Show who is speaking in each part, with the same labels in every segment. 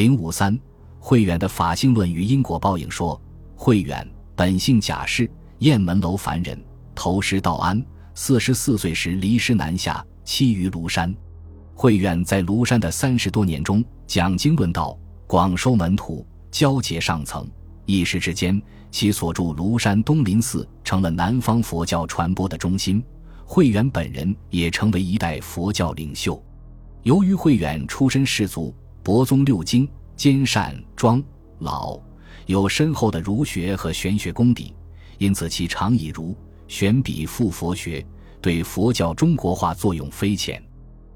Speaker 1: 零五三，慧远的法性论与因果报应说。慧远本姓贾氏，雁门楼凡人，投师道安。四十四岁时离师南下，栖于庐山。慧远在庐山的三十多年中，讲经论道，广收门徒，交结上层。一时之间，其所住庐山东林寺成了南方佛教传播的中心。慧远本人也成为一代佛教领袖。由于慧远出身士族。博宗六经，兼善庄老，有深厚的儒学和玄学功底，因此其常以儒玄笔赋佛学，对佛教中国化作用非浅。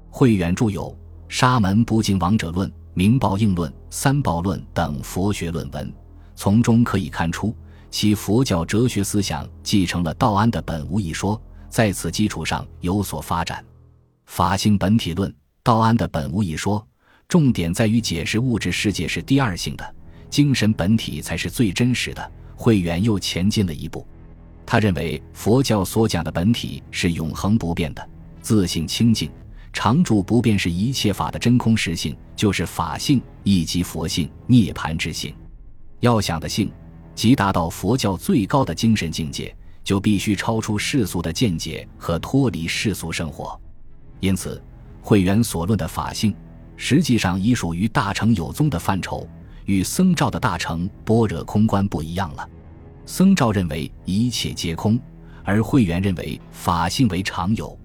Speaker 1: 慧远著有《沙门不敬王者论》《明报应论》《三报论》等佛学论文，从中可以看出其佛教哲学思想继承了道安的本无一说，在此基础上有所发展。法性本体论，道安的本无一说。重点在于解释物质世界是第二性的，精神本体才是最真实的。慧远又前进了一步，他认为佛教所讲的本体是永恒不变的，自性清净，常住不变，是一切法的真空实性，就是法性以及佛性、涅槃之性。要想的性，即达到佛教最高的精神境界，就必须超出世俗的见解和脱离世俗生活。因此，慧远所论的法性。实际上已属于大乘有宗的范畴，与僧肇的大乘般若空观不一样了。僧肇认为一切皆空，而慧远认为法性为常有，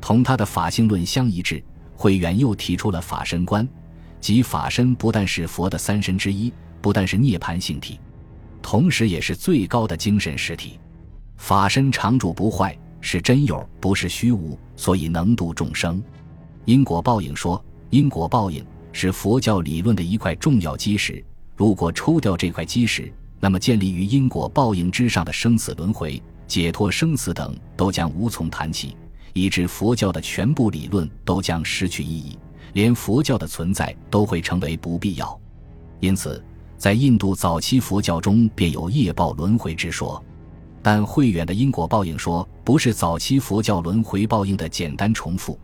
Speaker 1: 同他的法性论相一致。慧远又提出了法身观，即法身不但是佛的三身之一，不但是涅槃性体，同时也是最高的精神实体。法身常住不坏，是真有，不是虚无，所以能度众生。因果报应说。因果报应是佛教理论的一块重要基石。如果抽掉这块基石，那么建立于因果报应之上的生死轮回、解脱生死等都将无从谈起，以致佛教的全部理论都将失去意义，连佛教的存在都会成为不必要。因此，在印度早期佛教中便有业报轮回之说。但慧远的因果报应说不是早期佛教轮回报应的简单重复。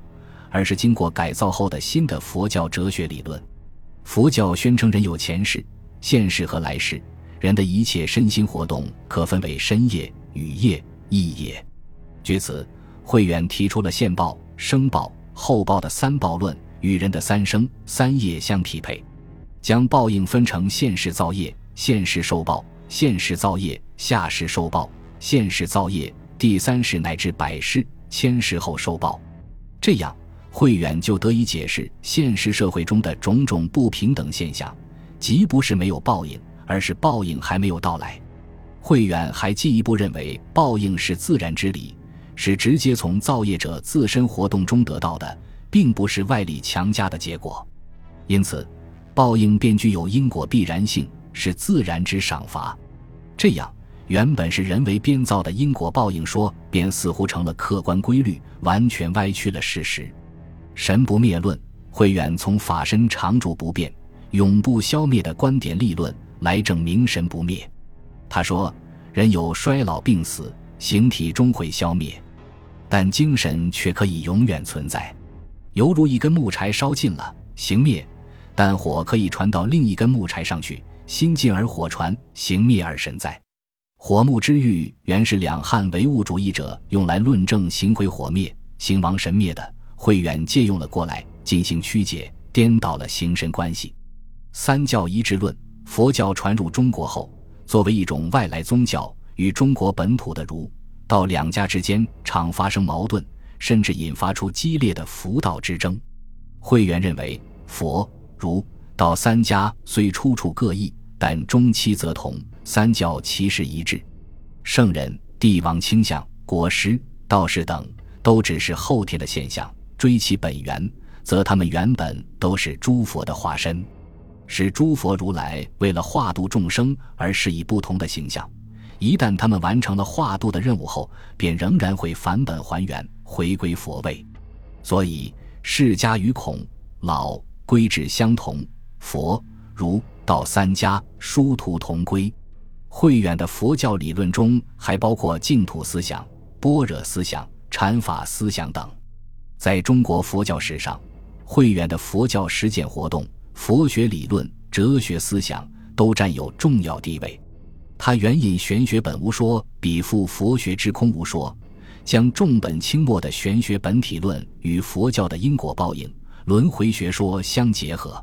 Speaker 1: 而是经过改造后的新的佛教哲学理论。佛教宣称人有前世、现世和来世，人的一切身心活动可分为身业、语业、意业。据此，慧远提出了现报、生报、后报的三报论，与人的三生三业相匹配，将报应分成现世造业、现世受报、现世造业、下世受报、现世造业、第三世乃至百世、千世后受报。这样。慧远就得以解释现实社会中的种种不平等现象，即不是没有报应，而是报应还没有到来。慧远还进一步认为，报应是自然之理，是直接从造业者自身活动中得到的，并不是外力强加的结果。因此，报应便具有因果必然性，是自然之赏罚。这样，原本是人为编造的因果报应说，便似乎成了客观规律，完全歪曲了事实。神不灭论，慧远从法身常住不变、永不消灭的观点立论来证明神不灭。他说：“人有衰老病死，形体终会消灭，但精神却可以永远存在。犹如一根木柴烧尽了，形灭；但火可以传到另一根木柴上去，心尽而火传，形灭而神在。火木之欲，原是两汉唯物主义者用来论证形毁火灭、形亡神灭的。”慧远借用了过来，进行曲解，颠倒了形神关系。三教一致论，佛教传入中国后，作为一种外来宗教，与中国本土的儒道两家之间常发生矛盾，甚至引发出激烈的佛道之争。慧远认为，佛、儒、道三家虽出处各异，但终期则同，三教其实一致。圣人、帝王倾向、国师、道士等，都只是后天的现象。追其本源，则他们原本都是诸佛的化身，是诸佛如来为了化度众生而施以不同的形象。一旦他们完成了化度的任务后，便仍然会返本还原，回归佛位。所以释迦与孔老归至相同，佛、儒、道三家殊途同归。慧远的佛教理论中还包括净土思想、般若思想、禅法思想等。在中国佛教史上，慧远的佛教实践活动、佛学理论哲学思想都占有重要地位。他援引玄学本无说，比附佛学之空无说，将重本轻末的玄学本体论与佛教的因果报应、轮回学说相结合。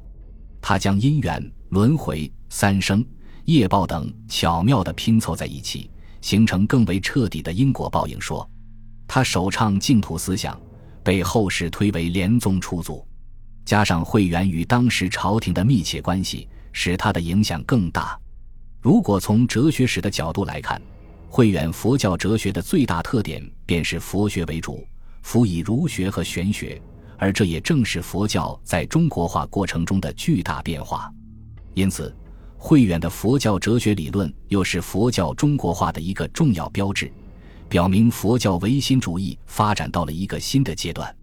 Speaker 1: 他将因缘、轮回、三生、业报等巧妙地拼凑在一起，形成更为彻底的因果报应说。他首倡净土思想，被后世推为莲宗初祖。加上慧远与当时朝廷的密切关系，使他的影响更大。如果从哲学史的角度来看，慧远佛教哲学的最大特点便是佛学为主，辅以儒学和玄学，而这也正是佛教在中国化过程中的巨大变化。因此，慧远的佛教哲学理论又是佛教中国化的一个重要标志，表明佛教唯心主义发展到了一个新的阶段。